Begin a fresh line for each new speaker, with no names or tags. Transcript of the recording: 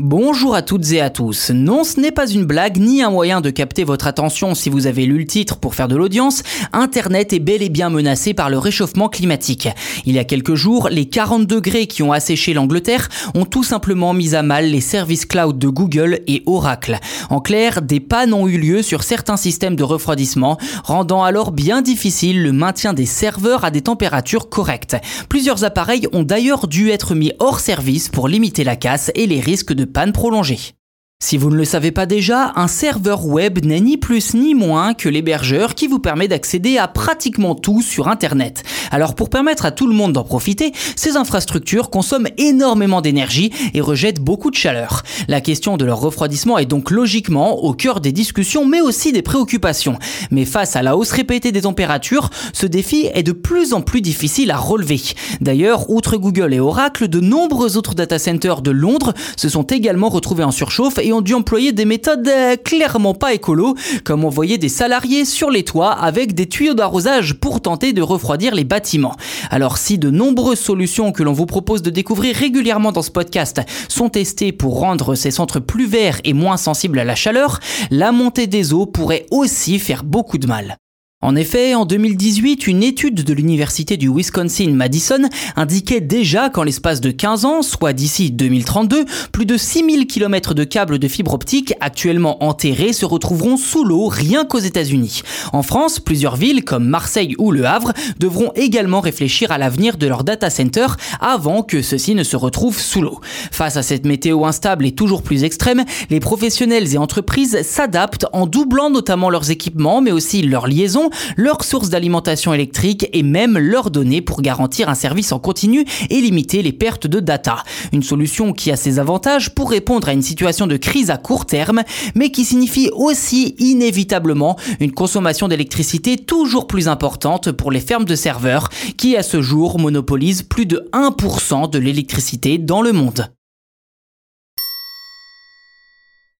Bonjour à toutes et à tous. Non, ce n'est pas une blague ni un moyen de capter votre attention si vous avez lu le titre pour faire de l'audience. Internet est bel et bien menacé par le réchauffement climatique. Il y a quelques jours, les 40 degrés qui ont asséché l'Angleterre ont tout simplement mis à mal les services cloud de Google et Oracle. En clair, des pannes ont eu lieu sur certains systèmes de refroidissement, rendant alors bien difficile le maintien des serveurs à des températures correctes. Plusieurs appareils ont d'ailleurs dû être mis hors service pour limiter la casse et les risques de panne prolongée. Si vous ne le savez pas déjà, un serveur web n'est ni plus ni moins que l'hébergeur qui vous permet d'accéder à pratiquement tout sur Internet. Alors pour permettre à tout le monde d'en profiter, ces infrastructures consomment énormément d'énergie et rejettent beaucoup de chaleur. La question de leur refroidissement est donc logiquement au cœur des discussions mais aussi des préoccupations. Mais face à la hausse répétée des températures, ce défi est de plus en plus difficile à relever. D'ailleurs, outre Google et Oracle, de nombreux autres data centers de Londres se sont également retrouvés en surchauffe et ont dû employer des méthodes euh, clairement pas écolo, comme envoyer des salariés sur les toits avec des tuyaux d'arrosage pour tenter de refroidir les Alors si de nombreuses solutions que l'on vous propose de découvrir régulièrement dans ce podcast sont testées pour rendre ces centres plus verts et moins sensibles à la chaleur, la montée des eaux pourrait aussi faire beaucoup de mal. En effet, en 2018, une étude de l'université du Wisconsin-Madison indiquait déjà qu'en l'espace de 15 ans, soit d'ici 2032, plus de 6000 km de câbles de fibre optique actuellement enterrés se retrouveront sous l'eau rien qu'aux États-Unis. En France, plusieurs villes comme Marseille ou Le Havre devront également réfléchir à l'avenir de leurs data centers avant que ceux-ci ne se retrouvent sous l'eau. Face à cette météo instable et toujours plus extrême, les professionnels et entreprises s'adaptent en doublant notamment leurs équipements mais aussi leurs liaisons leurs sources d'alimentation électrique et même leurs données pour garantir un service en continu et limiter les pertes de data. Une solution qui a ses avantages pour répondre à une situation de crise à court terme, mais qui signifie aussi inévitablement une consommation d'électricité toujours plus importante pour les fermes de serveurs qui à ce jour monopolisent plus de 1% de l'électricité dans le monde.